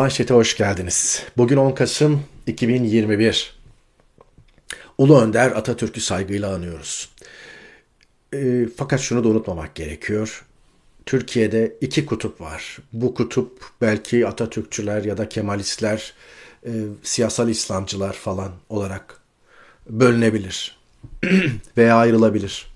Manşete hoş geldiniz. Bugün 10 Kasım 2021. Ulu Önder Atatürk'ü saygıyla anıyoruz. E, fakat şunu da unutmamak gerekiyor. Türkiye'de iki kutup var. Bu kutup belki Atatürkçüler ya da Kemalistler, e, siyasal İslamcılar falan olarak bölünebilir veya ayrılabilir.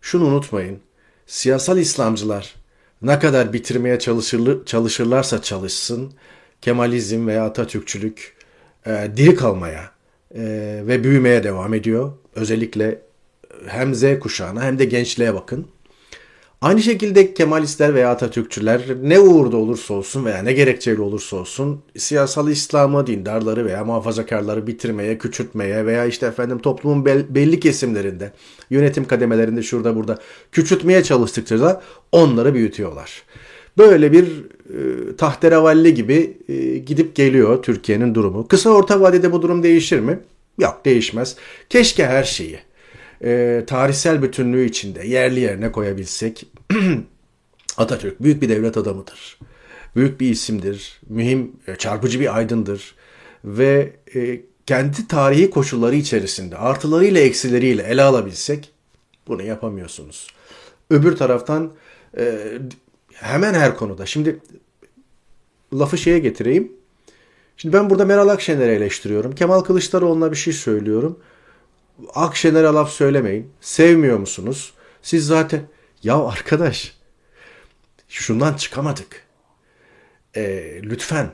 Şunu unutmayın. Siyasal İslamcılar ne kadar bitirmeye çalışır, çalışırlarsa çalışsın Kemalizm veya Atatürkçülük e, diri kalmaya e, ve büyümeye devam ediyor. Özellikle hem Z kuşağına hem de gençliğe bakın. Aynı şekilde Kemalistler veya Atatürkçüler ne uğurda olursa olsun veya ne gerekçeyle olursa olsun siyasal İslam'ı, dindarları veya muhafazakarları bitirmeye, küçültmeye veya işte efendim toplumun belli kesimlerinde, yönetim kademelerinde şurada burada küçültmeye çalıştıkça da onları büyütüyorlar. Böyle bir e, tahterevalli gibi e, gidip geliyor Türkiye'nin durumu. Kısa orta vadede bu durum değişir mi? Yok değişmez. Keşke her şeyi e, tarihsel bütünlüğü içinde yerli yerine koyabilsek Atatürk büyük bir devlet adamıdır. Büyük bir isimdir. Mühim, e, çarpıcı bir aydındır. Ve e, kendi tarihi koşulları içerisinde artılarıyla eksileriyle ele alabilsek bunu yapamıyorsunuz. Öbür taraftan e, hemen her konuda. Şimdi lafı şeye getireyim. Şimdi ben burada Meral Akşener'i eleştiriyorum. Kemal Kılıçdaroğlu'na bir şey söylüyorum. Akşener'e laf söylemeyin. Sevmiyor musunuz? Siz zaten ya arkadaş şundan çıkamadık. E, lütfen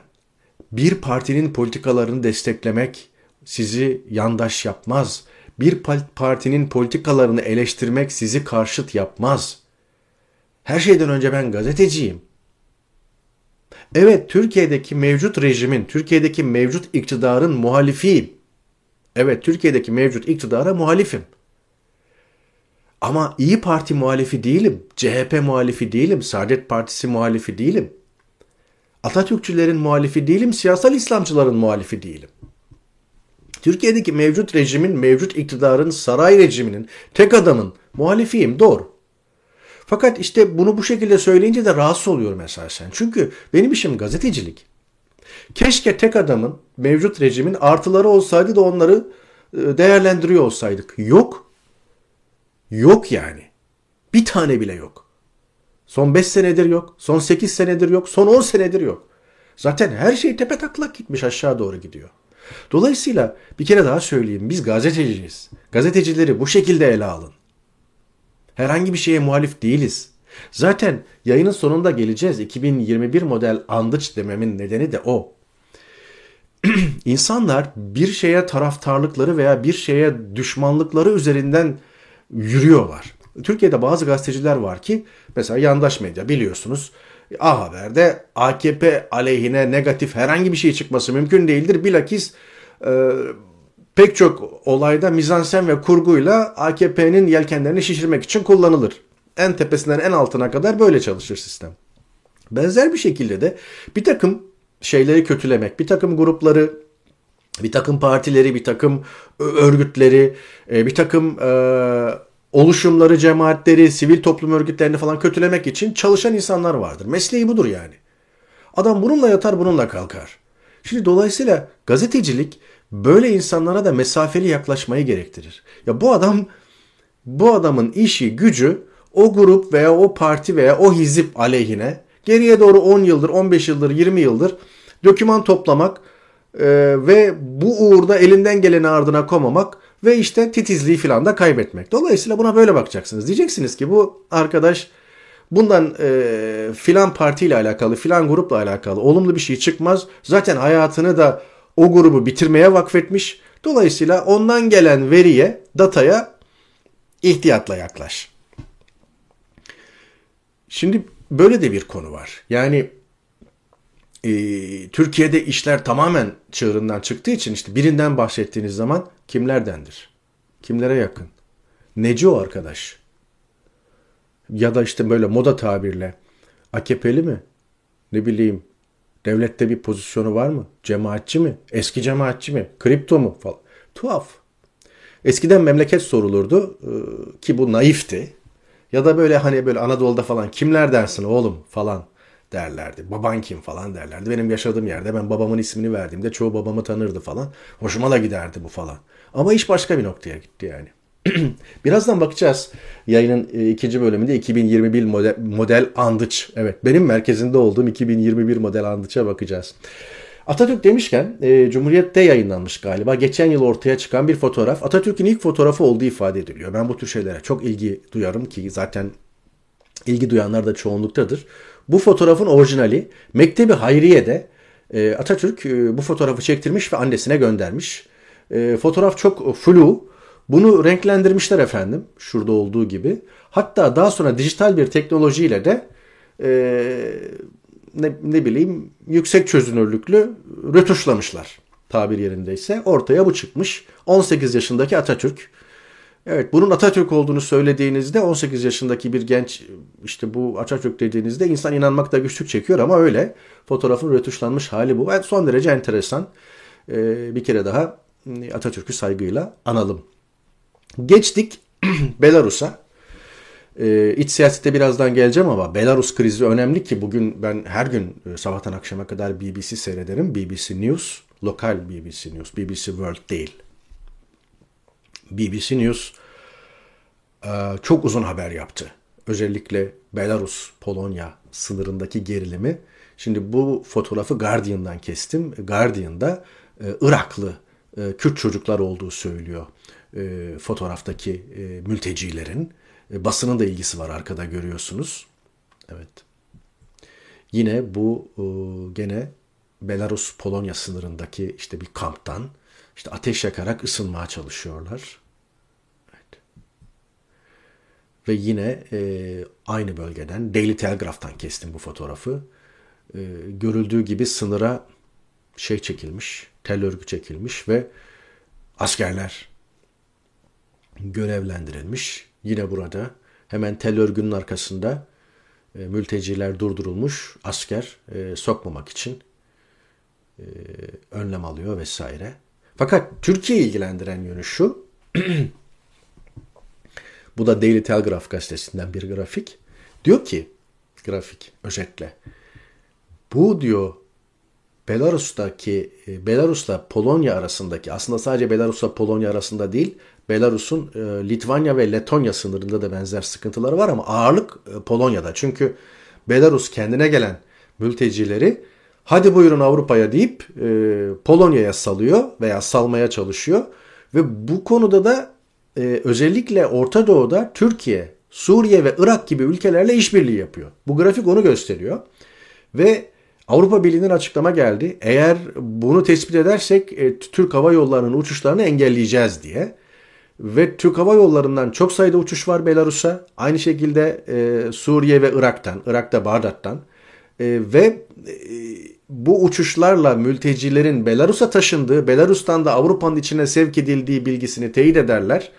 bir partinin politikalarını desteklemek sizi yandaş yapmaz. Bir partinin politikalarını eleştirmek sizi karşıt yapmaz. Her şeyden önce ben gazeteciyim. Evet Türkiye'deki mevcut rejimin, Türkiye'deki mevcut iktidarın muhalifiyim. Evet Türkiye'deki mevcut iktidara muhalifim. Ama İyi Parti muhalifi değilim. CHP muhalifi değilim. Saadet Partisi muhalifi değilim. Atatürkçülerin muhalifi değilim. Siyasal İslamcıların muhalifi değilim. Türkiye'deki mevcut rejimin, mevcut iktidarın, saray rejiminin, tek adamın muhalifiyim. Doğru. Fakat işte bunu bu şekilde söyleyince de rahatsız oluyorum esasen. Çünkü benim işim gazetecilik. Keşke tek adamın, mevcut rejimin artıları olsaydı da onları e, değerlendiriyor olsaydık. Yok. Yok yani. Bir tane bile yok. Son 5 senedir yok. Son 8 senedir yok. Son 10 senedir yok. Zaten her şey tepe taklak gitmiş aşağı doğru gidiyor. Dolayısıyla bir kere daha söyleyeyim. Biz gazeteciyiz. Gazetecileri bu şekilde ele alın. Herhangi bir şeye muhalif değiliz. Zaten yayının sonunda geleceğiz. 2021 model andıç dememin nedeni de o. İnsanlar bir şeye taraftarlıkları veya bir şeye düşmanlıkları üzerinden yürüyorlar. Türkiye'de bazı gazeteciler var ki mesela yandaş medya biliyorsunuz A Haber'de AKP aleyhine negatif herhangi bir şey çıkması mümkün değildir. Bilakis e, pek çok olayda mizansen ve kurguyla AKP'nin yelkenlerini şişirmek için kullanılır. En tepesinden en altına kadar böyle çalışır sistem. Benzer bir şekilde de bir takım şeyleri kötülemek, bir takım grupları, bir takım partileri, bir takım örgütleri, e, bir takım e, oluşumları, cemaatleri, sivil toplum örgütlerini falan kötülemek için çalışan insanlar vardır. Mesleği budur yani. Adam bununla yatar, bununla kalkar. Şimdi dolayısıyla gazetecilik böyle insanlara da mesafeli yaklaşmayı gerektirir. Ya bu adam bu adamın işi, gücü o grup veya o parti veya o hizip aleyhine geriye doğru 10 yıldır, 15 yıldır, 20 yıldır doküman toplamak e, ve bu uğurda elinden geleni ardına komamak ve işte titizliği filan da kaybetmek. Dolayısıyla buna böyle bakacaksınız. Diyeceksiniz ki bu arkadaş bundan e, filan partiyle alakalı, filan grupla alakalı olumlu bir şey çıkmaz. Zaten hayatını da o grubu bitirmeye vakfetmiş. Dolayısıyla ondan gelen veriye, dataya ihtiyatla yaklaş. Şimdi böyle de bir konu var. Yani e, Türkiye'de işler tamamen çığırından çıktığı için işte birinden bahsettiğiniz zaman kimlerdendir? Kimlere yakın? Neci o arkadaş? Ya da işte böyle moda tabirle AKP'li mi? Ne bileyim devlette bir pozisyonu var mı? Cemaatçi mi? Eski cemaatçi mi? Kripto mu? Falan. Tuhaf. Eskiden memleket sorulurdu e, ki bu naifti. Ya da böyle hani böyle Anadolu'da falan kimler dersin oğlum falan derlerdi. Baban kim falan derlerdi. Benim yaşadığım yerde ben babamın ismini verdiğimde çoğu babamı tanırdı falan. Hoşuma da giderdi bu falan. Ama iş başka bir noktaya gitti yani. Birazdan bakacağız. Yayının e, ikinci bölümünde 2021 model, model Andıç. Evet benim merkezinde olduğum 2021 model Andıç'a bakacağız. Atatürk demişken e, Cumhuriyet'te yayınlanmış galiba. Geçen yıl ortaya çıkan bir fotoğraf. Atatürk'ün ilk fotoğrafı olduğu ifade ediliyor. Ben bu tür şeylere çok ilgi duyarım ki zaten ilgi duyanlar da çoğunluktadır. Bu fotoğrafın orijinali Mektebi Hayriye'de e, Atatürk e, bu fotoğrafı çektirmiş ve annesine göndermiş. E, fotoğraf çok flu. Bunu renklendirmişler efendim. Şurada olduğu gibi. Hatta daha sonra dijital bir teknolojiyle de e, ne, ne bileyim yüksek çözünürlüklü rötuşlamışlar tabir yerindeyse. Ortaya bu çıkmış. 18 yaşındaki Atatürk. Evet bunun Atatürk olduğunu söylediğinizde 18 yaşındaki bir genç işte bu Atatürk dediğinizde insan inanmakta güçlük çekiyor ama öyle. Fotoğrafın rötuşlanmış hali bu. Evet, son derece enteresan. Ee, bir kere daha Atatürk'ü saygıyla analım. Geçtik Belarus'a. Ee, iç siyasete birazdan geleceğim ama Belarus krizi önemli ki bugün ben her gün e, sabahtan akşama kadar BBC seyrederim. BBC News, lokal BBC News, BBC World değil. BBC News e, çok uzun haber yaptı. Özellikle Belarus-Polonya sınırındaki gerilimi. Şimdi bu fotoğrafı Guardian'dan kestim. Guardian'da e, Iraklı Kürt çocuklar olduğu söylüyor fotoğraftaki mültecilerin. E, basının da ilgisi var arkada görüyorsunuz. Evet. Yine bu e, gene Belarus-Polonya sınırındaki işte bir kamptan işte ateş yakarak ısınmaya çalışıyorlar. Evet. Ve yine e, aynı bölgeden Daily Telegraph'tan kestim bu fotoğrafı. E, görüldüğü gibi sınıra şey çekilmiş, tel örgü çekilmiş ve askerler görevlendirilmiş. Yine burada hemen tel örgünün arkasında e, mülteciler durdurulmuş. Asker e, sokmamak için e, önlem alıyor vesaire. Fakat Türkiye ilgilendiren yönü şu. bu da Daily Telegraph gazetesinden bir grafik. Diyor ki grafik özetle. Bu diyor Belarus'taki e, Belarus'la Polonya arasındaki aslında sadece Belarus'la Polonya arasında değil Belarus'un e, Litvanya ve Letonya sınırında da benzer sıkıntıları var ama ağırlık e, Polonya'da. Çünkü Belarus kendine gelen mültecileri hadi buyurun Avrupa'ya deyip Polonya'ya salıyor veya salmaya çalışıyor. Ve bu konuda da özellikle Orta Doğu'da Türkiye, Suriye ve Irak gibi ülkelerle işbirliği yapıyor. Bu grafik onu gösteriyor. Ve Avrupa Birliği'nin açıklama geldi. Eğer bunu tespit edersek e, Türk Hava Yolları'nın uçuşlarını engelleyeceğiz diye. Ve Türk Hava Yolları'ndan çok sayıda uçuş var Belarus'a. Aynı şekilde e, Suriye ve Irak'tan, Irak'ta Bağdat'tan. E, ve e, bu uçuşlarla mültecilerin Belarus'a taşındığı, Belarus'tan da Avrupa'nın içine sevk edildiği bilgisini teyit ederler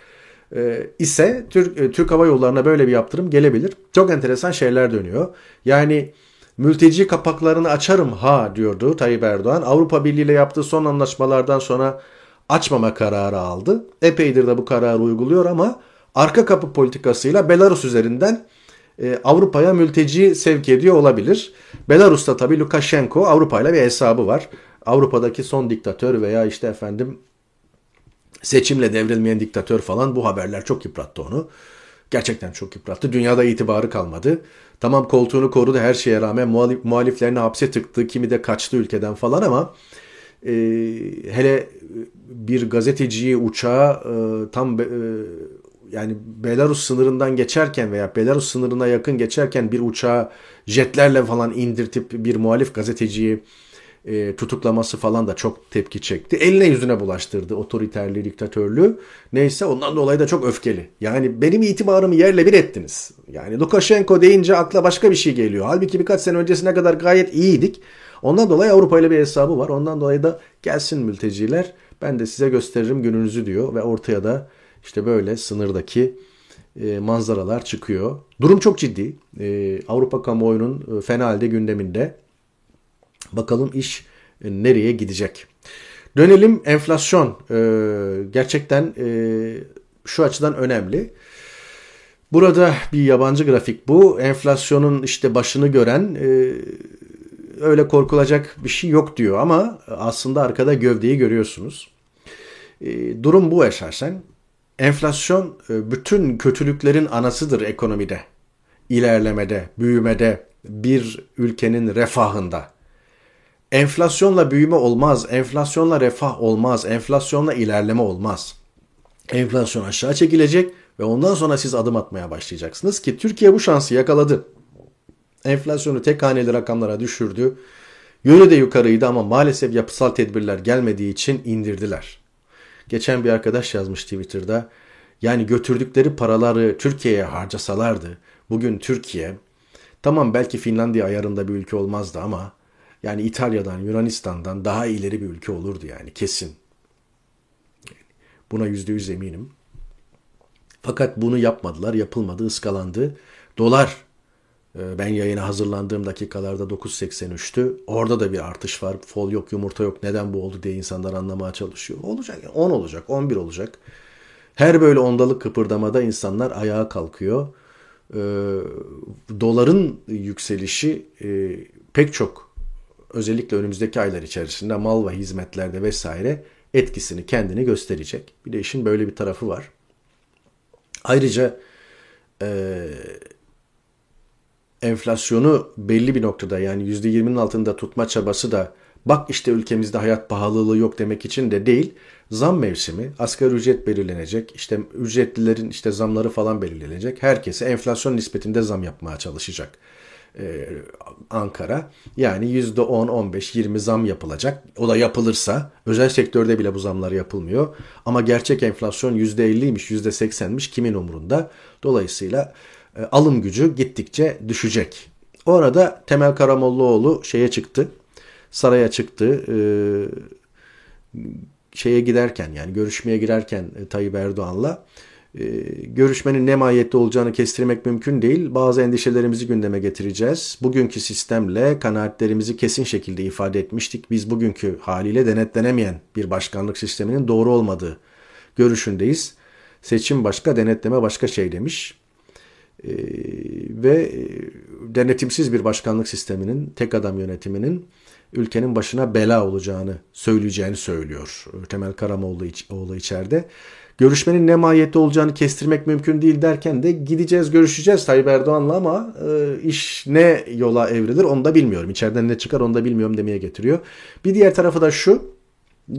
e, ise Türk, e, Türk Hava Yolları'na böyle bir yaptırım gelebilir. Çok enteresan şeyler dönüyor. Yani mülteci kapaklarını açarım ha diyordu Tayyip Erdoğan. Avrupa Birliği ile yaptığı son anlaşmalardan sonra açmama kararı aldı. Epeydir de bu kararı uyguluyor ama arka kapı politikasıyla Belarus üzerinden e, Avrupa'ya mülteci sevk ediyor olabilir. Belarus'ta tabii Lukashenko Avrupa ile bir hesabı var. Avrupa'daki son diktatör veya işte efendim seçimle devrilmeyen diktatör falan bu haberler çok yıprattı onu. Gerçekten çok yıprattı. Dünyada itibarı kalmadı. Tamam koltuğunu korudu her şeye rağmen muhalif, muhaliflerini hapse tıktı. Kimi de kaçtı ülkeden falan ama e, hele bir gazeteciyi uçağa e, tam e, yani Belarus sınırından geçerken veya Belarus sınırına yakın geçerken bir uçağı jetlerle falan indirtip bir muhalif gazeteciyi e, tutuklaması falan da çok tepki çekti. Eline yüzüne bulaştırdı otoriterliği, diktatörlüğü. Neyse ondan dolayı da çok öfkeli. Yani benim itibarımı yerle bir ettiniz. Yani Lukashenko deyince akla başka bir şey geliyor. Halbuki birkaç sene öncesine kadar gayet iyiydik. Ondan dolayı Avrupa ile bir hesabı var. Ondan dolayı da gelsin mülteciler ben de size gösteririm gününüzü diyor ve ortaya da işte böyle sınırdaki e, manzaralar çıkıyor. Durum çok ciddi. E, Avrupa kamuoyunun e, fena halde gündeminde. Bakalım iş nereye gidecek. Dönelim enflasyon. Gerçekten şu açıdan önemli. Burada bir yabancı grafik bu. Enflasyonun işte başını gören öyle korkulacak bir şey yok diyor ama aslında arkada gövdeyi görüyorsunuz. E, durum bu esasen. Enflasyon e, bütün kötülüklerin anasıdır ekonomide, ilerlemede, büyümede, bir ülkenin refahında. Enflasyonla büyüme olmaz, enflasyonla refah olmaz, enflasyonla ilerleme olmaz. Enflasyon aşağı çekilecek ve ondan sonra siz adım atmaya başlayacaksınız ki Türkiye bu şansı yakaladı. Enflasyonu tek haneli rakamlara düşürdü. Yönü de yukarıydı ama maalesef yapısal tedbirler gelmediği için indirdiler. Geçen bir arkadaş yazmış Twitter'da. Yani götürdükleri paraları Türkiye'ye harcasalardı bugün Türkiye tamam belki Finlandiya ayarında bir ülke olmazdı ama yani İtalya'dan, Yunanistan'dan daha ileri bir ülke olurdu yani kesin. Buna yüzde yüz eminim. Fakat bunu yapmadılar, yapılmadı, ıskalandı. Dolar ben yayına hazırlandığım dakikalarda 9.83'tü. Orada da bir artış var. Fol yok, yumurta yok. Neden bu oldu diye insanlar anlamaya çalışıyor. Olacak. 10 olacak, 11 olacak. Her böyle ondalık kıpırdamada insanlar ayağa kalkıyor. E, doların yükselişi e, pek çok özellikle önümüzdeki aylar içerisinde mal ve hizmetlerde vesaire etkisini kendini gösterecek. Bir de işin böyle bir tarafı var. Ayrıca e, enflasyonu belli bir noktada yani %20'nin altında tutma çabası da bak işte ülkemizde hayat pahalılığı yok demek için de değil. Zam mevsimi, asgari ücret belirlenecek, işte ücretlilerin işte zamları falan belirlenecek. Herkese enflasyon nispetinde zam yapmaya çalışacak e, Ankara. Yani %10, 15, 20 zam yapılacak. O da yapılırsa özel sektörde bile bu zamlar yapılmıyor. Ama gerçek enflasyon %50'ymiş, %80'miş kimin umurunda? Dolayısıyla e, alım gücü gittikçe düşecek. Orada Temel Karamollaoğlu şeye çıktı. Saraya çıktı. E, şeye giderken yani görüşmeye girerken e, Tayyip Erdoğan'la görüşmenin ne mahiyette olacağını kestirmek mümkün değil. Bazı endişelerimizi gündeme getireceğiz. Bugünkü sistemle kanaatlerimizi kesin şekilde ifade etmiştik. Biz bugünkü haliyle denetlenemeyen bir başkanlık sisteminin doğru olmadığı görüşündeyiz. Seçim başka, denetleme başka şey demiş. Ee, ve e, denetimsiz bir başkanlık sisteminin, tek adam yönetiminin ülkenin başına bela olacağını söyleyeceğini söylüyor Temel Karamoğlu oğlu içeride. Görüşmenin ne mahiyette olacağını kestirmek mümkün değil derken de gideceğiz görüşeceğiz Tayyip Erdoğan'la ama e, iş ne yola evrilir onu da bilmiyorum. İçeriden ne çıkar onu da bilmiyorum demeye getiriyor. Bir diğer tarafı da şu.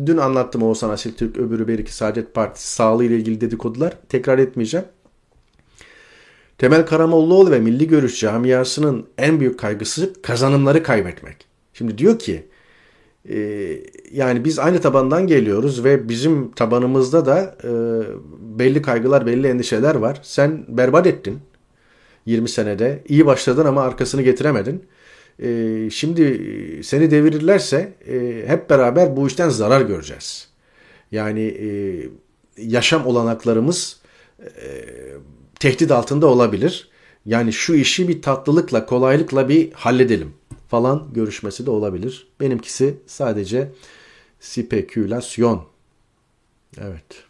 Dün anlattım Oğuzhan Asil Türk öbürü Beriki Saadet Partisi sağlığı ile ilgili dedikodular. Tekrar etmeyeceğim. Temel Karamollaoğlu ve Milli Görüş camiasının en büyük kaygısı kazanımları kaybetmek. Şimdi diyor ki e, yani biz aynı tabandan geliyoruz ve bizim tabanımızda da e, belli kaygılar, belli endişeler var. Sen berbat ettin 20 senede. İyi başladın ama arkasını getiremedin. E, şimdi seni devirirlerse e, hep beraber bu işten zarar göreceğiz. Yani e, yaşam olanaklarımız e, tehdit altında olabilir. Yani şu işi bir tatlılıkla, kolaylıkla bir halledelim falan görüşmesi de olabilir. Benimkisi sadece spekülasyon. Evet.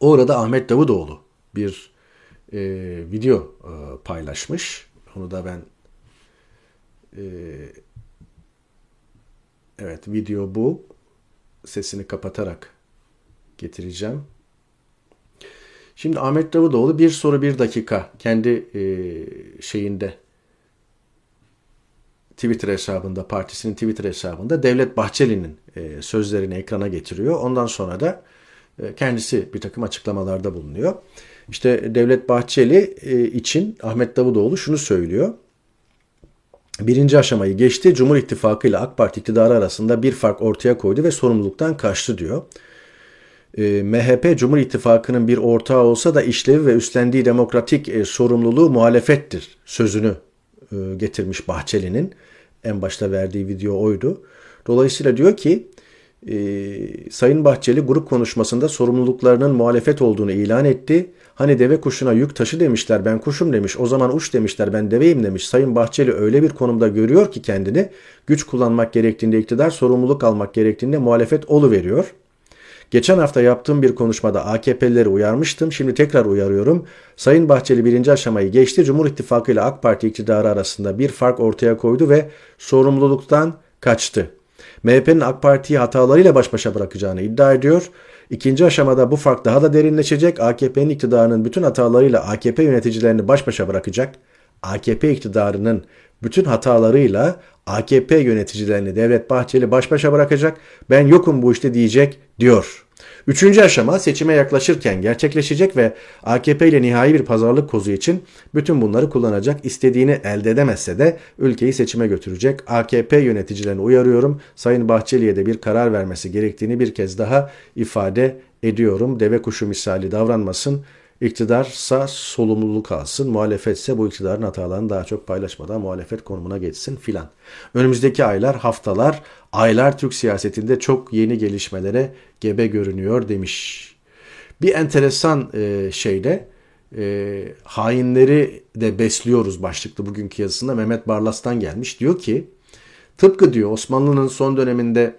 Orada Ahmet Davutoğlu bir e, video e, paylaşmış. Onu da ben e, evet video bu. Sesini kapatarak getireceğim. Şimdi Ahmet Davutoğlu bir soru bir dakika kendi e, şeyinde Twitter hesabında, partisinin Twitter hesabında Devlet Bahçeli'nin e, sözlerini ekrana getiriyor. Ondan sonra da e, kendisi bir takım açıklamalarda bulunuyor. İşte Devlet Bahçeli e, için Ahmet Davutoğlu şunu söylüyor. Birinci aşamayı geçti. Cumhur İttifakı ile AK Parti iktidarı arasında bir fark ortaya koydu ve sorumluluktan kaçtı diyor. E, MHP Cumhur İttifakı'nın bir ortağı olsa da işlevi ve üstlendiği demokratik e, sorumluluğu muhalefettir sözünü e, getirmiş Bahçeli'nin. En başta verdiği video oydu. Dolayısıyla diyor ki e, Sayın Bahçeli grup konuşmasında sorumluluklarının muhalefet olduğunu ilan etti. Hani deve kuşuna yük taşı demişler ben kuşum demiş o zaman uç demişler ben deveyim demiş. Sayın Bahçeli öyle bir konumda görüyor ki kendini güç kullanmak gerektiğinde iktidar sorumluluk almak gerektiğinde muhalefet olu veriyor. Geçen hafta yaptığım bir konuşmada AKP'lileri uyarmıştım. Şimdi tekrar uyarıyorum. Sayın Bahçeli birinci aşamayı geçti. Cumhur İttifakı ile AK Parti iktidarı arasında bir fark ortaya koydu ve sorumluluktan kaçtı. MHP'nin AK Parti'yi hatalarıyla baş başa bırakacağını iddia ediyor. İkinci aşamada bu fark daha da derinleşecek. AKP'nin iktidarının bütün hatalarıyla AKP yöneticilerini baş başa bırakacak. AKP iktidarının bütün hatalarıyla AKP yöneticilerini Devlet Bahçeli baş başa bırakacak. Ben yokum bu işte diyecek diyor. Üçüncü aşama seçime yaklaşırken gerçekleşecek ve AKP ile nihai bir pazarlık kozu için bütün bunları kullanacak. İstediğini elde edemezse de ülkeyi seçime götürecek. AKP yöneticilerini uyarıyorum. Sayın Bahçeli'ye de bir karar vermesi gerektiğini bir kez daha ifade ediyorum. Deve kuşu misali davranmasın. İktidarsa sorumluluk alsın, muhalefetse bu iktidarın hatalarını daha çok paylaşmadan muhalefet konumuna geçsin filan. Önümüzdeki aylar, haftalar, aylar Türk siyasetinde çok yeni gelişmelere gebe görünüyor demiş. Bir enteresan e, şeyde e, hainleri de besliyoruz başlıklı bugünkü yazısında Mehmet Barlas'tan gelmiş. Diyor ki tıpkı diyor Osmanlı'nın son döneminde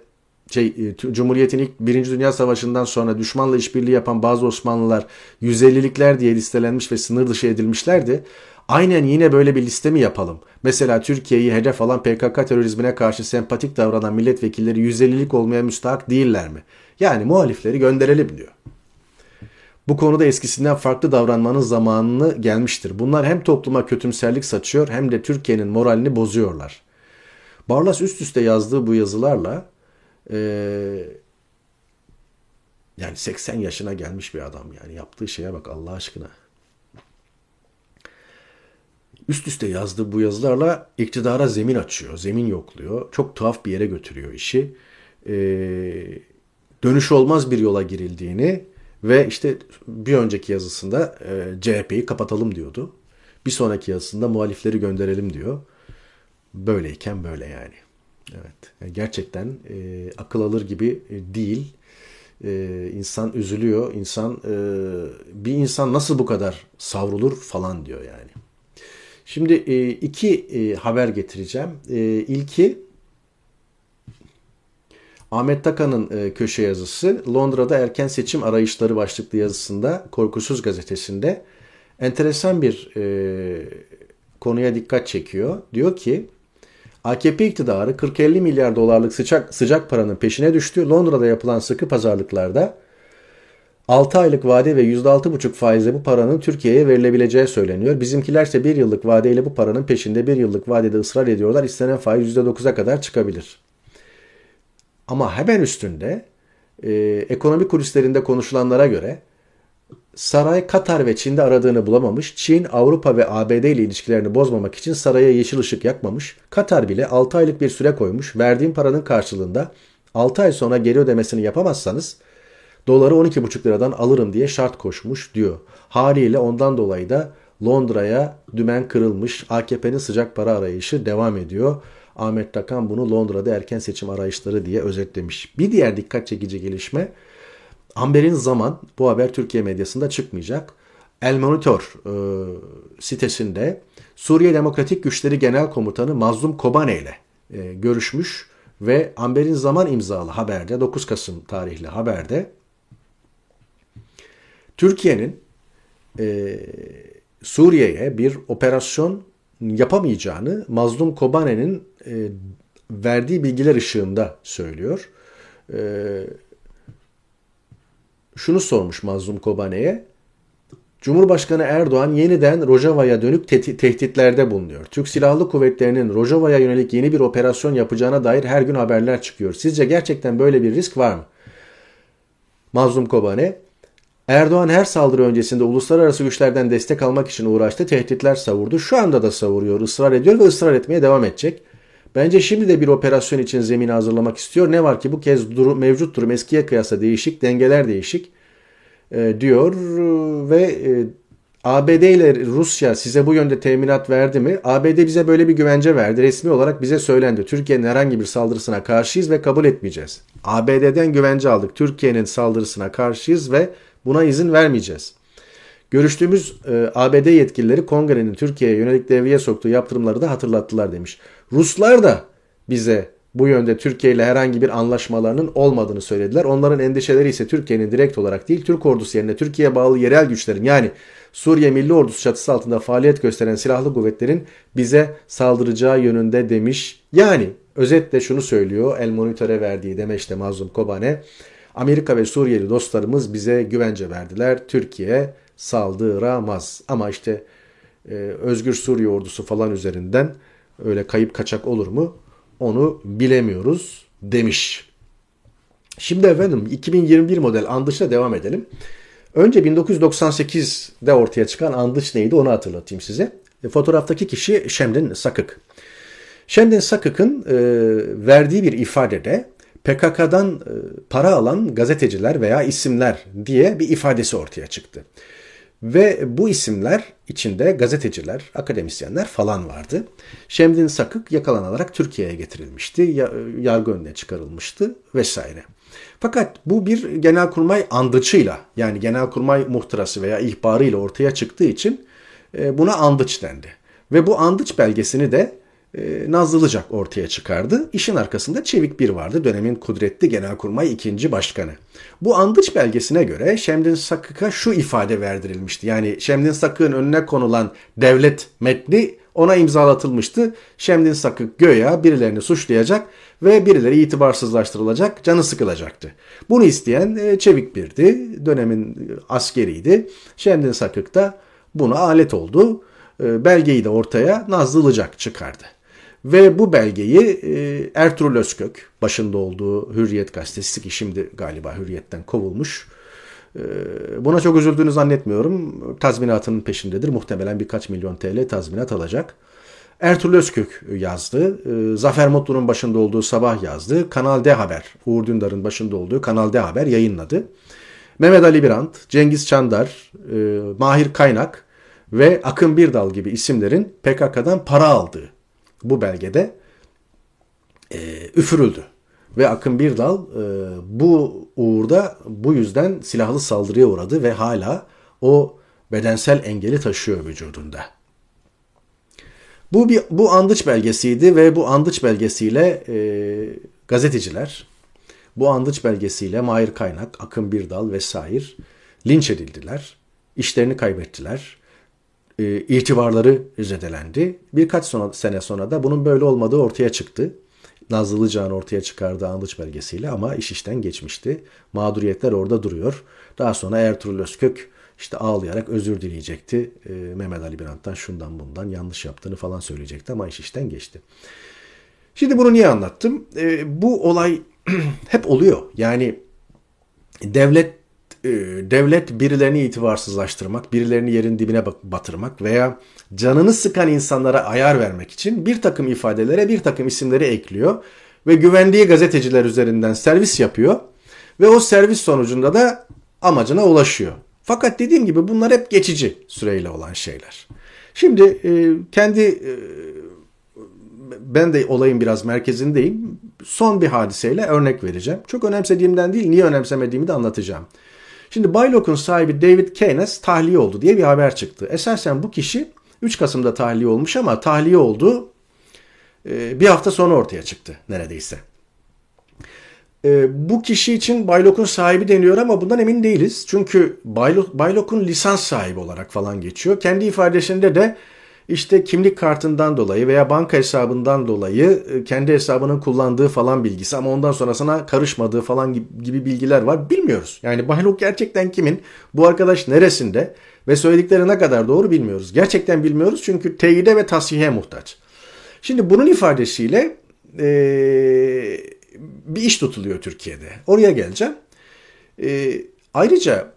şey, e, Cumhuriyet'in ilk Birinci Dünya Savaşı'ndan sonra düşmanla işbirliği yapan bazı Osmanlılar 150'likler diye listelenmiş ve sınır dışı edilmişlerdi. Aynen yine böyle bir liste mi yapalım? Mesela Türkiye'yi hedef alan PKK terörizmine karşı sempatik davranan milletvekilleri 150'lik olmaya müstahak değiller mi? Yani muhalifleri gönderelim diyor. Bu konuda eskisinden farklı davranmanın zamanını gelmiştir. Bunlar hem topluma kötümserlik saçıyor hem de Türkiye'nin moralini bozuyorlar. Barlas üst üste yazdığı bu yazılarla ee, yani 80 yaşına gelmiş bir adam yani yaptığı şeye bak Allah aşkına. Üst üste yazdığı bu yazılarla iktidara zemin açıyor, zemin yokluyor. Çok tuhaf bir yere götürüyor işi. Ee, dönüş olmaz bir yola girildiğini ve işte bir önceki yazısında e, CHP'yi kapatalım diyordu. Bir sonraki yazısında muhalifleri gönderelim diyor. Böyleyken böyle yani. Evet. gerçekten e, akıl alır gibi e, değil. E, insan üzülüyor. İnsan e, bir insan nasıl bu kadar savrulur falan diyor yani. Şimdi e, iki e, haber getireceğim. E, ilki Ahmet Takan'ın köşe yazısı Londra'da erken seçim arayışları başlıklı yazısında Korkusuz gazetesinde enteresan bir konuya dikkat çekiyor. Diyor ki AKP iktidarı 40-50 milyar dolarlık sıcak, sıcak paranın peşine düştü. Londra'da yapılan sıkı pazarlıklarda 6 aylık vade ve %6,5 faizle bu paranın Türkiye'ye verilebileceği söyleniyor. Bizimkilerse 1 yıllık vadeyle bu paranın peşinde 1 yıllık vadede ısrar ediyorlar. İstenen faiz %9'a kadar çıkabilir. Ama hemen üstünde e, ekonomi kulislerinde konuşulanlara göre Saray Katar ve Çin'de aradığını bulamamış. Çin, Avrupa ve ABD ile ilişkilerini bozmamak için saraya yeşil ışık yakmamış. Katar bile 6 aylık bir süre koymuş. Verdiğim paranın karşılığında 6 ay sonra geri ödemesini yapamazsanız doları 12,5 liradan alırım diye şart koşmuş diyor. Haliyle ondan dolayı da Londra'ya dümen kırılmış. AKP'nin sıcak para arayışı devam ediyor. Ahmet Takan bunu Londra'da erken seçim arayışları diye özetlemiş. Bir diğer dikkat çekici gelişme Amber'in zaman bu haber Türkiye medyasında çıkmayacak. El Monitor e, sitesinde Suriye Demokratik Güçleri Genel Komutanı Mazlum Kobane ile e, görüşmüş ve Amber'in zaman imzalı haberde 9 Kasım tarihli haberde Türkiye'nin e, Suriye'ye bir operasyon yapamayacağını Mazlum Kobane'nin e, verdiği bilgiler ışığında söylüyor. E, şunu sormuş Mazlum Kobane'ye. Cumhurbaşkanı Erdoğan yeniden Rojava'ya dönük te- tehditlerde bulunuyor. Türk Silahlı Kuvvetleri'nin Rojava'ya yönelik yeni bir operasyon yapacağına dair her gün haberler çıkıyor. Sizce gerçekten böyle bir risk var mı? Mazlum Kobane, Erdoğan her saldırı öncesinde uluslararası güçlerden destek almak için uğraştı, tehditler savurdu. Şu anda da savuruyor, ısrar ediyor ve ısrar etmeye devam edecek. Bence şimdi de bir operasyon için zemini hazırlamak istiyor. Ne var ki bu kez durum, mevcut durum eskiye kıyasla değişik, dengeler değişik e, diyor ve e, ABD ile Rusya size bu yönde teminat verdi mi? ABD bize böyle bir güvence verdi. Resmi olarak bize söylendi. Türkiye'nin herhangi bir saldırısına karşıyız ve kabul etmeyeceğiz. ABD'den güvence aldık. Türkiye'nin saldırısına karşıyız ve buna izin vermeyeceğiz. Görüştüğümüz e, ABD yetkilileri kongrenin Türkiye'ye yönelik devreye soktuğu yaptırımları da hatırlattılar demiş. Ruslar da bize bu yönde Türkiye ile herhangi bir anlaşmalarının olmadığını söylediler. Onların endişeleri ise Türkiye'nin direkt olarak değil Türk ordusu yerine Türkiye'ye bağlı yerel güçlerin yani Suriye Milli Ordusu çatısı altında faaliyet gösteren silahlı kuvvetlerin bize saldıracağı yönünde demiş. Yani özetle şunu söylüyor El Monitör'e verdiği demeçte Mazlum Kobane. Amerika ve Suriyeli dostlarımız bize güvence verdiler. Türkiye saldıramaz. Ama işte e, Özgür Suriye ordusu falan üzerinden öyle kayıp kaçak olur mu? Onu bilemiyoruz demiş. Şimdi efendim 2021 model Andış'la devam edelim. Önce 1998'de ortaya çıkan Andış neydi onu hatırlatayım size. E, fotoğraftaki kişi Şemdin Sakık. Şemdin Sakık'ın e, verdiği bir ifadede PKK'dan e, para alan gazeteciler veya isimler diye bir ifadesi ortaya çıktı. Ve bu isimler içinde gazeteciler, akademisyenler falan vardı. Şemdin Sakık yakalanarak Türkiye'ye getirilmişti, yargı önüne çıkarılmıştı vesaire. Fakat bu bir genelkurmay andıçıyla yani genelkurmay muhtırası veya ihbarıyla ortaya çıktığı için e, buna andıç dendi. Ve bu andıç belgesini de e, Nazlılıcak ortaya çıkardı. İşin arkasında Çevik Bir vardı dönemin kudretli genelkurmay ikinci başkanı. Bu andıç belgesine göre Şemdin Sakık'a şu ifade verdirilmişti. Yani Şemdin Sakık'ın önüne konulan devlet metni ona imzalatılmıştı. Şemdin Sakık göya birilerini suçlayacak ve birileri itibarsızlaştırılacak, canı sıkılacaktı. Bunu isteyen e, Çevik Bir'di, dönemin askeriydi. Şemdin Sakık da buna alet oldu. E, belgeyi de ortaya Nazlı Ilıcak çıkardı. Ve bu belgeyi e, Ertuğrul Özkök başında olduğu Hürriyet gazetesi ki şimdi galiba Hürriyet'ten kovulmuş. E, buna çok üzüldüğünü zannetmiyorum. Tazminatının peşindedir. Muhtemelen birkaç milyon TL tazminat alacak. Ertuğrul Özkök yazdı. E, Zafer Mutlu'nun başında olduğu Sabah yazdı. Kanal D Haber, Uğur Dündar'ın başında olduğu Kanal D Haber yayınladı. Mehmet Ali Birant, Cengiz Çandar, Mahir Kaynak ve Akın Birdal gibi isimlerin PKK'dan para aldığı bu belgede e, üfürüldü. Ve Akın Birdal e, bu uğurda bu yüzden silahlı saldırıya uğradı ve hala o bedensel engeli taşıyor vücudunda. Bu bir bu andıç belgesiydi ve bu andıç belgesiyle e, gazeteciler bu andıç belgesiyle Mahir Kaynak, Akın Birdal vesaire linç edildiler. İşlerini kaybettiler e, itibarları zedelendi. Birkaç sonra, sene sonra da bunun böyle olmadığı ortaya çıktı. Nazlı Can ortaya çıkardığı andıç belgesiyle ama iş işten geçmişti. Mağduriyetler orada duruyor. Daha sonra Ertuğrul Özkök işte ağlayarak özür dileyecekti. E, Mehmet Ali Birant'tan şundan bundan yanlış yaptığını falan söyleyecekti ama iş işten geçti. Şimdi bunu niye anlattım? E, bu olay hep oluyor. Yani devlet devlet birilerini itibarsızlaştırmak, birilerini yerin dibine batırmak veya canını sıkan insanlara ayar vermek için bir takım ifadelere bir takım isimleri ekliyor ve güvendiği gazeteciler üzerinden servis yapıyor ve o servis sonucunda da amacına ulaşıyor. Fakat dediğim gibi bunlar hep geçici süreyle olan şeyler. Şimdi e, kendi e, ben de olayın biraz merkezindeyim. Son bir hadiseyle örnek vereceğim. Çok önemsediğimden değil, niye önemsemediğimi de anlatacağım. Şimdi Baylok'un sahibi David Keynes tahliye oldu diye bir haber çıktı. Esasen bu kişi 3 Kasım'da tahliye olmuş ama tahliye oldu e, bir hafta sonra ortaya çıktı neredeyse. E, bu kişi için Baylok'un sahibi deniyor ama bundan emin değiliz. Çünkü Baylok'un lisans sahibi olarak falan geçiyor. Kendi ifadesinde de işte kimlik kartından dolayı veya banka hesabından dolayı e, kendi hesabının kullandığı falan bilgisi ama ondan sonrasına karışmadığı falan gibi bilgiler var. Bilmiyoruz. Yani Bahluk gerçekten kimin? Bu arkadaş neresinde? Ve söyledikleri ne kadar doğru bilmiyoruz. Gerçekten bilmiyoruz çünkü teyide ve tasihe muhtaç. Şimdi bunun ifadesiyle ee, bir iş tutuluyor Türkiye'de. Oraya geleceğim. E, ayrıca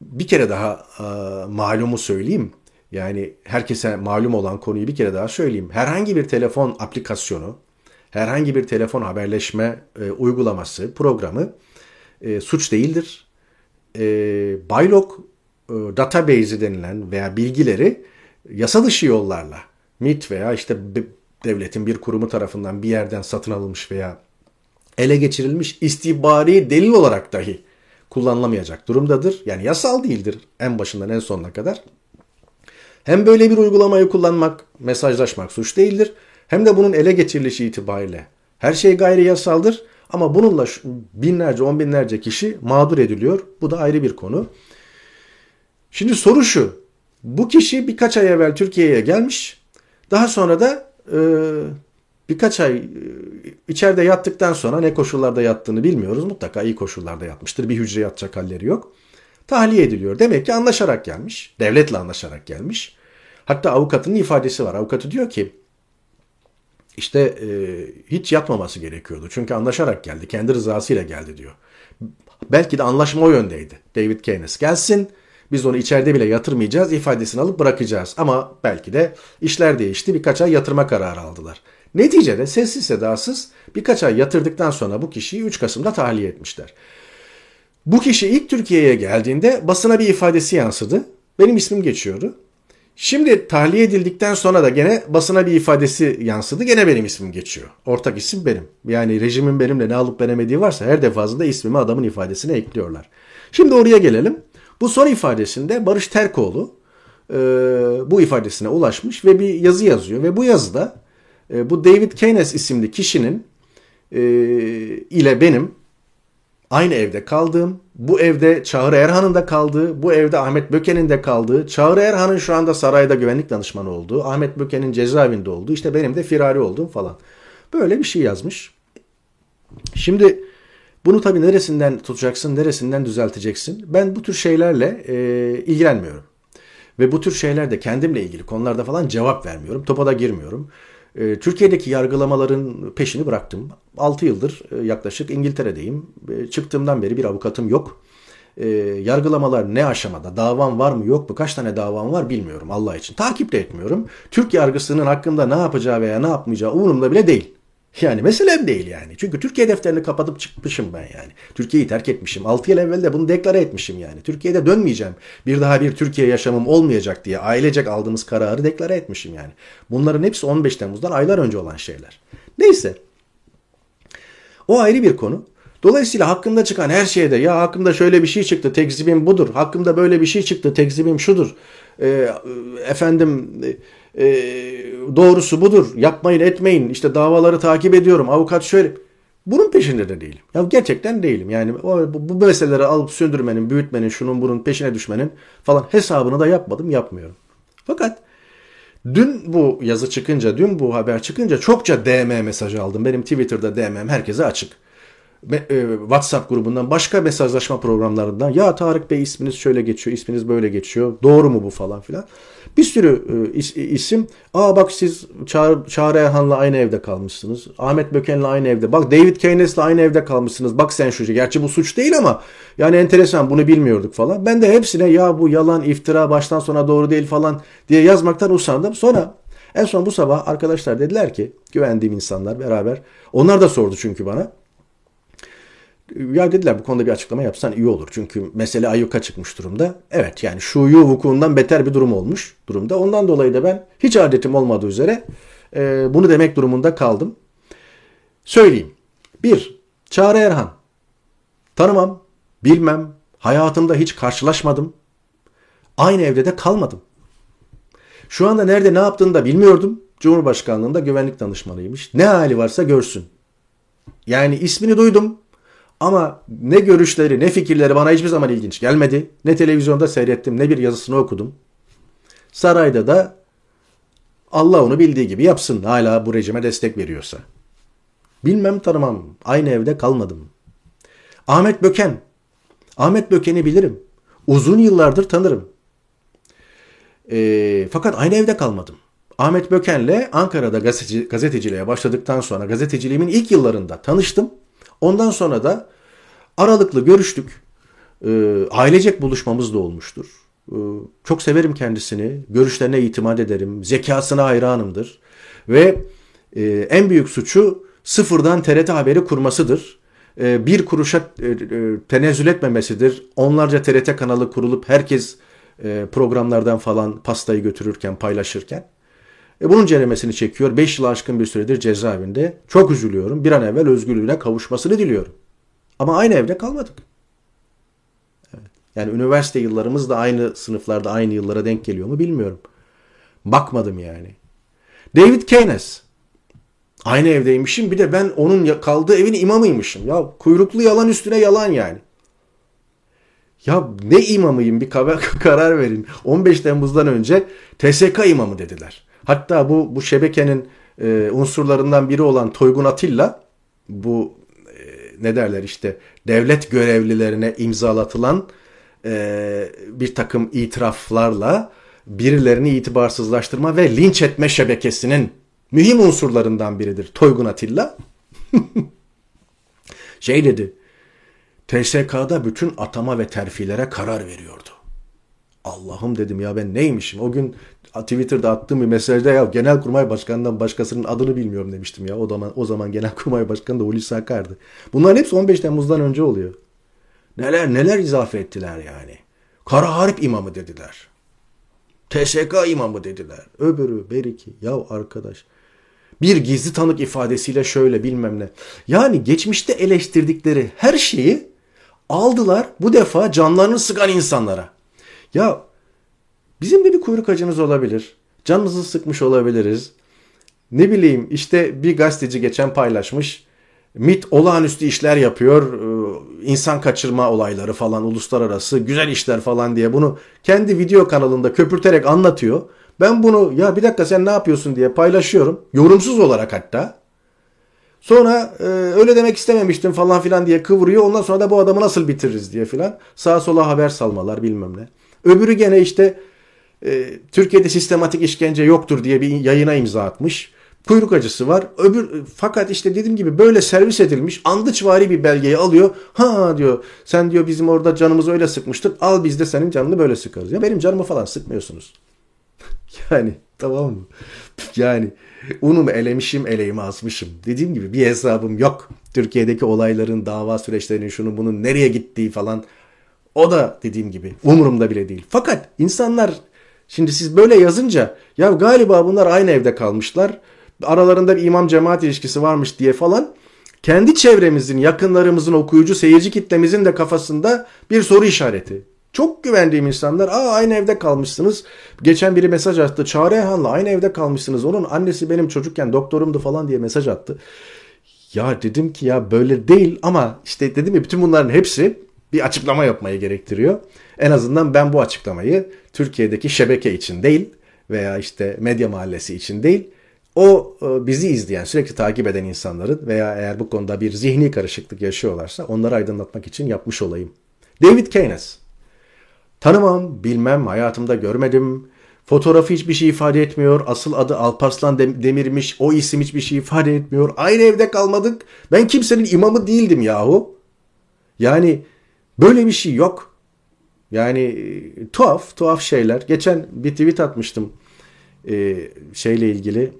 bir kere daha e, malumu söyleyeyim. Yani herkese malum olan konuyu bir kere daha söyleyeyim. Herhangi bir telefon aplikasyonu, herhangi bir telefon haberleşme e, uygulaması, programı e, suç değildir. E, Baylog e, database'i denilen veya bilgileri yasa dışı yollarla MIT veya işte devletin bir kurumu tarafından bir yerden satın alınmış veya ele geçirilmiş istihbari delil olarak dahi kullanılamayacak durumdadır. Yani yasal değildir en başından en sonuna kadar. Hem böyle bir uygulamayı kullanmak, mesajlaşmak suç değildir. Hem de bunun ele geçirilişi itibariyle Her şey gayri yasaldır ama bununla binlerce, on binlerce kişi mağdur ediliyor. Bu da ayrı bir konu. Şimdi soru şu. Bu kişi birkaç ay evvel Türkiye'ye gelmiş. Daha sonra da e, birkaç ay e, içeride yattıktan sonra ne koşullarda yattığını bilmiyoruz. Mutlaka iyi koşullarda yatmıştır. Bir hücre yatacak halleri yok. Tahliye ediliyor. Demek ki anlaşarak gelmiş. Devletle anlaşarak gelmiş. Hatta avukatının ifadesi var. Avukatı diyor ki işte e, hiç yatmaması gerekiyordu. Çünkü anlaşarak geldi. Kendi rızasıyla geldi diyor. Belki de anlaşma o yöndeydi. David Keynes gelsin. Biz onu içeride bile yatırmayacağız. ifadesini alıp bırakacağız. Ama belki de işler değişti. Birkaç ay yatırma kararı aldılar. Neticede sessiz sedasız birkaç ay yatırdıktan sonra bu kişiyi 3 Kasım'da tahliye etmişler. Bu kişi ilk Türkiye'ye geldiğinde basına bir ifadesi yansıdı. Benim ismim geçiyordu. Şimdi tahliye edildikten sonra da gene basına bir ifadesi yansıdı. Gene benim ismim geçiyor. Ortak isim benim. Yani rejimin benimle ne alıp veremediği varsa her defasında ismimi adamın ifadesine ekliyorlar. Şimdi oraya gelelim. Bu son ifadesinde Barış Terkoğlu e, bu ifadesine ulaşmış ve bir yazı yazıyor. Ve bu yazıda e, bu David Keynes isimli kişinin e, ile benim aynı evde kaldığım, bu evde Çağrı Erhan'ın da kaldığı, bu evde Ahmet Böke'nin de kaldığı, Çağrı Erhan'ın şu anda sarayda güvenlik danışmanı olduğu, Ahmet Böke'nin cezaevinde olduğu, işte benim de firari olduğum falan. Böyle bir şey yazmış. Şimdi bunu tabii neresinden tutacaksın, neresinden düzelteceksin? Ben bu tür şeylerle e, ilgilenmiyorum. Ve bu tür şeylerde kendimle ilgili konularda falan cevap vermiyorum. Topa da girmiyorum. E, Türkiye'deki yargılamaların peşini bıraktım. 6 yıldır e, yaklaşık İngiltere'deyim. E, çıktığımdan beri bir avukatım yok. E, yargılamalar ne aşamada? Davam var mı yok mu? Kaç tane davam var bilmiyorum Allah için. Takip de etmiyorum. Türk yargısının hakkında ne yapacağı veya ne yapmayacağı umurumda bile değil. Yani meselem değil yani. Çünkü Türkiye defterini kapatıp çıkmışım ben yani. Türkiye'yi terk etmişim. 6 yıl evvel de bunu deklare etmişim yani. Türkiye'de dönmeyeceğim. Bir daha bir Türkiye yaşamım olmayacak diye ailecek aldığımız kararı deklare etmişim yani. Bunların hepsi 15 Temmuz'dan aylar önce olan şeyler. Neyse. O ayrı bir konu. Dolayısıyla hakkında çıkan her şeyde ya hakkımda şöyle bir şey çıktı tekzibim budur. Hakkımda böyle bir şey çıktı tekzibim şudur. E, efendim e, doğrusu budur. Yapmayın etmeyin. İşte davaları takip ediyorum. Avukat şöyle. Bunun peşinde de değilim. Ya gerçekten değilim. Yani o, bu, bu meseleleri alıp söndürmenin, büyütmenin, şunun bunun peşine düşmenin falan hesabını da yapmadım, yapmıyorum. Fakat dün bu yazı çıkınca, dün bu haber çıkınca çokça DM mesajı aldım. Benim Twitter'da DM'm herkese açık. E, WhatsApp grubundan başka mesajlaşma programlarından ya Tarık Bey isminiz şöyle geçiyor, isminiz böyle geçiyor. Doğru mu bu falan filan. Bir sürü e, isim. Aa bak siz Çağrı, Çağrı Erhan'la aynı evde kalmışsınız. Ahmet Böken'le aynı evde. Bak David Keynes'le aynı evde kalmışsınız. Bak sen şu. Gerçi bu suç değil ama yani enteresan bunu bilmiyorduk falan. Ben de hepsine ya bu yalan, iftira, baştan sona doğru değil falan diye yazmaktan usandım. Sonra en son bu sabah arkadaşlar dediler ki güvendiğim insanlar beraber. Onlar da sordu çünkü bana. Ya dediler bu konuda bir açıklama yapsan iyi olur. Çünkü mesele ayyuka çıkmış durumda. Evet yani şuyu vukuundan beter bir durum olmuş durumda. Ondan dolayı da ben hiç adetim olmadığı üzere e, bunu demek durumunda kaldım. Söyleyeyim. Bir, Çağrı Erhan. Tanımam, bilmem, hayatımda hiç karşılaşmadım. Aynı evde de kalmadım. Şu anda nerede ne yaptığını da bilmiyordum. Cumhurbaşkanlığında güvenlik danışmanıymış. Ne hali varsa görsün. Yani ismini duydum. Ama ne görüşleri ne fikirleri bana hiçbir zaman ilginç gelmedi. Ne televizyonda seyrettim ne bir yazısını okudum. Sarayda da Allah onu bildiği gibi yapsın hala bu rejime destek veriyorsa. Bilmem tanımam. Aynı evde kalmadım. Ahmet Böken. Ahmet Böken'i bilirim. Uzun yıllardır tanırım. E, fakat aynı evde kalmadım. Ahmet Böken'le Ankara'da gazeteci, gazeteciliğe başladıktan sonra gazeteciliğimin ilk yıllarında tanıştım. Ondan sonra da aralıklı görüştük. E, ailecek buluşmamız da olmuştur. E, çok severim kendisini. Görüşlerine itimat ederim. Zekasına hayranımdır. Ve e, en büyük suçu sıfırdan TRT haberi kurmasıdır. E, bir kuruşa e, e, tenezzül etmemesidir. Onlarca TRT kanalı kurulup herkes programlardan falan pastayı götürürken, paylaşırken. E bunun ceremesini çekiyor. 5 yıl aşkın bir süredir cezaevinde. Çok üzülüyorum. Bir an evvel özgürlüğüne kavuşmasını diliyorum. Ama aynı evde kalmadık. Evet. Yani üniversite yıllarımız da aynı sınıflarda aynı yıllara denk geliyor mu bilmiyorum. Bakmadım yani. David Keynes. Aynı evdeymişim bir de ben onun kaldığı evin imamıymışım. Ya kuyruklu yalan üstüne yalan yani. Ya ne imamıyım bir karar verin. 15 Temmuz'dan önce TSK imamı dediler. Hatta bu bu şebekenin e, unsurlarından biri olan Toygun Atilla bu e, ne derler işte devlet görevlilerine imzalatılan e, bir takım itiraflarla birilerini itibarsızlaştırma ve linç etme şebekesinin mühim unsurlarından biridir Toygun Atilla. şey dedi, TSK'da bütün atama ve terfilere karar veriyordu. Allah'ım dedim ya ben neymişim? O gün Twitter'da attığım bir mesajda ya Genelkurmay Başkanı'ndan başkasının adını bilmiyorum demiştim ya. O zaman o zaman Genelkurmay Başkanı da Hulusi Akar'dı. Bunların hepsi 15 Temmuz'dan önce oluyor. Neler neler izafe ettiler yani. Kara Harp imamı dediler. TSK imamı dediler. Öbürü beriki. Ya arkadaş. Bir gizli tanık ifadesiyle şöyle bilmem ne. Yani geçmişte eleştirdikleri her şeyi aldılar bu defa canlarını sıkan insanlara. Ya bizim de bir kuyruk acımız olabilir. Canımızı sıkmış olabiliriz. Ne bileyim işte bir gazeteci geçen paylaşmış. MIT olağanüstü işler yapıyor. Ee, insan kaçırma olayları falan uluslararası güzel işler falan diye bunu kendi video kanalında köpürterek anlatıyor. Ben bunu ya bir dakika sen ne yapıyorsun diye paylaşıyorum. Yorumsuz olarak hatta. Sonra e, öyle demek istememiştim falan filan diye kıvırıyor. Ondan sonra da bu adamı nasıl bitiririz diye filan. Sağa sola haber salmalar bilmem ne. Öbürü gene işte Türkiye'de sistematik işkence yoktur diye bir yayına imza atmış. Kuyruk acısı var. Öbür fakat işte dediğim gibi böyle servis edilmiş andıçvari bir belgeyi alıyor. Ha diyor sen diyor bizim orada canımızı öyle sıkmıştık. Al biz de senin canını böyle sıkarız. Ya benim canımı falan sıkmıyorsunuz. yani tamam mı? Yani unumu elemişim eleğimi asmışım. Dediğim gibi bir hesabım yok. Türkiye'deki olayların, dava süreçlerinin şunu bunun nereye gittiği falan. O da dediğim gibi umurumda bile değil. Fakat insanlar şimdi siz böyle yazınca ya galiba bunlar aynı evde kalmışlar aralarında bir imam cemaat ilişkisi varmış diye falan kendi çevremizin, yakınlarımızın, okuyucu, seyirci kitlemizin de kafasında bir soru işareti. Çok güvendiğim insanlar, aa aynı evde kalmışsınız. Geçen biri mesaj attı. Çağrı Erhan'la aynı evde kalmışsınız. Onun annesi benim çocukken doktorumdu falan diye mesaj attı. Ya dedim ki ya böyle değil ama işte dedim ya bütün bunların hepsi bir açıklama yapmayı gerektiriyor. En azından ben bu açıklamayı Türkiye'deki şebeke için değil veya işte medya mahallesi için değil o e, bizi izleyen, sürekli takip eden insanların veya eğer bu konuda bir zihni karışıklık yaşıyorlarsa onları aydınlatmak için yapmış olayım. David Keynes. Tanımam, bilmem, hayatımda görmedim. Fotoğrafı hiçbir şey ifade etmiyor. Asıl adı Alparslan Demir'miş. O isim hiçbir şey ifade etmiyor. Aynı evde kalmadık. Ben kimsenin imamı değildim yahu. Yani böyle bir şey yok. Yani e, tuhaf, tuhaf şeyler. Geçen bir tweet atmıştım e, şeyle ilgili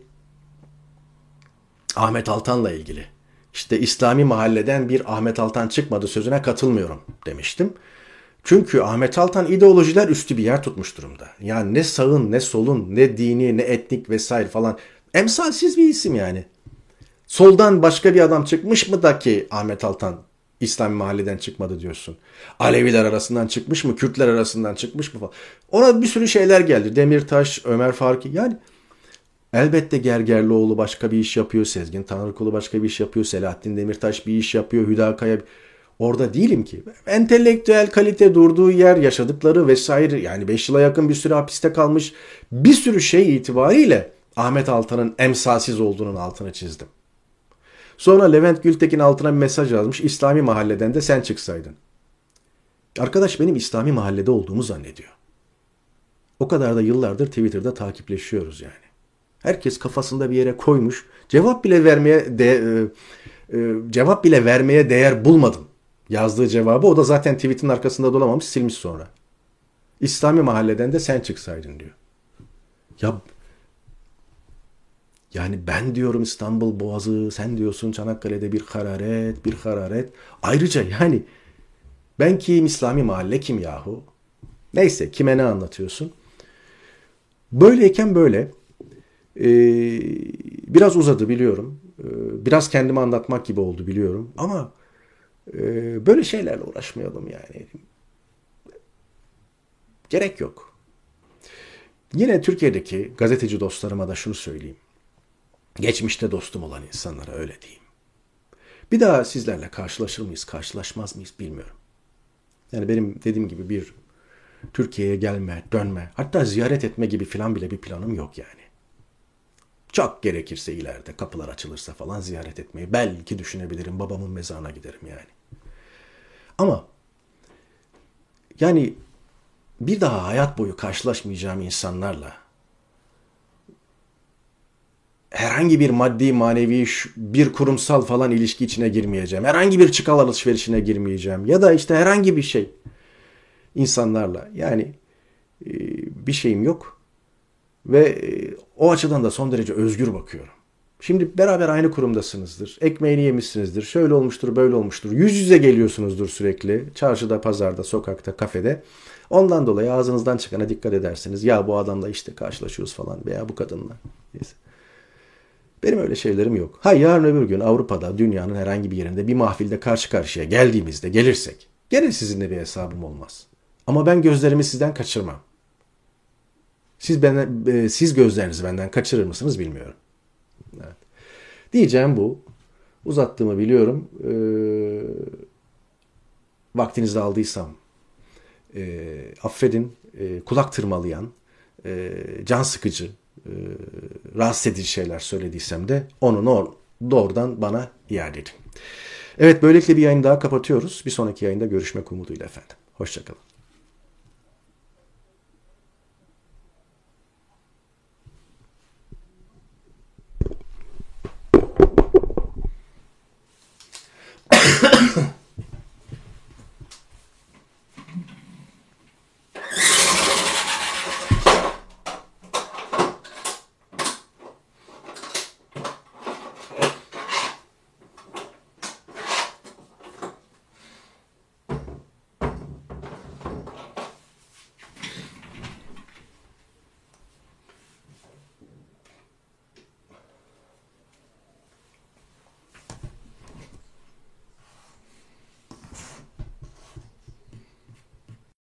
Ahmet Altan'la ilgili. İşte İslami mahalleden bir Ahmet Altan çıkmadı sözüne katılmıyorum demiştim. Çünkü Ahmet Altan ideolojiler üstü bir yer tutmuş durumda. Yani ne sağın ne solun ne dini ne etnik vesaire falan emsalsiz bir isim yani. Soldan başka bir adam çıkmış mı da ki Ahmet Altan İslami mahalleden çıkmadı diyorsun. Aleviler arasından çıkmış mı? Kürtler arasından çıkmış mı falan. Ona bir sürü şeyler geldi. Demirtaş, Ömer Farki yani Elbette Gergerlioğlu başka bir iş yapıyor. Sezgin Tanrıkulu başka bir iş yapıyor. Selahattin Demirtaş bir iş yapıyor. Hüdakaya orada değilim ki. Entelektüel kalite durduğu yer, yaşadıkları vesaire yani 5 yıla yakın bir süre hapiste kalmış bir sürü şey itibariyle Ahmet Altan'ın emsalsiz olduğunun altını çizdim. Sonra Levent Gültekin altına bir mesaj yazmış. İslami mahalleden de sen çıksaydın. Arkadaş benim İslami mahallede olduğumu zannediyor. O kadar da yıllardır Twitter'da takipleşiyoruz yani. Herkes kafasında bir yere koymuş. Cevap bile vermeye de, e, e, cevap bile vermeye değer bulmadım. Yazdığı cevabı o da zaten tweetin arkasında dolamamış silmiş sonra. İslami mahalleden de sen çıksaydın diyor. Ya yani ben diyorum İstanbul Boğazı, sen diyorsun Çanakkale'de bir hararet, bir hararet. Ayrıca yani ben kim, İslami mahalle kim yahu? Neyse kime ne anlatıyorsun? Böyleyken böyle ee, biraz uzadı biliyorum. Ee, biraz kendimi anlatmak gibi oldu biliyorum. Ama e, böyle şeylerle uğraşmayalım yani. Gerek yok. Yine Türkiye'deki gazeteci dostlarıma da şunu söyleyeyim. Geçmişte dostum olan insanlara öyle diyeyim. Bir daha sizlerle karşılaşır mıyız, karşılaşmaz mıyız bilmiyorum. Yani benim dediğim gibi bir Türkiye'ye gelme, dönme, hatta ziyaret etme gibi filan bile bir planım yok yani. Çok gerekirse ileride kapılar açılırsa falan ziyaret etmeyi belki düşünebilirim. Babamın mezarına giderim yani. Ama yani bir daha hayat boyu karşılaşmayacağım insanlarla herhangi bir maddi manevi bir kurumsal falan ilişki içine girmeyeceğim. Herhangi bir çıkal alışverişine girmeyeceğim. Ya da işte herhangi bir şey insanlarla yani e, bir şeyim yok ve e, o açıdan da son derece özgür bakıyorum. Şimdi beraber aynı kurumdasınızdır. Ekmeğini yemişsinizdir. Şöyle olmuştur, böyle olmuştur. Yüz yüze geliyorsunuzdur sürekli. Çarşıda, pazarda, sokakta, kafede. Ondan dolayı ağzınızdan çıkana dikkat edersiniz. Ya bu adamla işte karşılaşıyoruz falan veya bu kadınla. Neyse. Benim öyle şeylerim yok. Ha yarın öbür gün Avrupa'da, dünyanın herhangi bir yerinde bir mahfilde karşı karşıya geldiğimizde, gelirsek gene sizinle bir hesabım olmaz. Ama ben gözlerimi sizden kaçırmam. Siz, ben, e, siz gözlerinizi benden kaçırır mısınız bilmiyorum. Evet. Diyeceğim bu. Uzattığımı biliyorum. E, vaktinizi aldıysam e, affedin. E, kulak tırmalayan, e, can sıkıcı, e, rahatsız edici şeyler söylediysem de onu doğrudan bana iade edin. Evet böylelikle bir yayın daha kapatıyoruz. Bir sonraki yayında görüşmek umuduyla efendim. Hoşçakalın.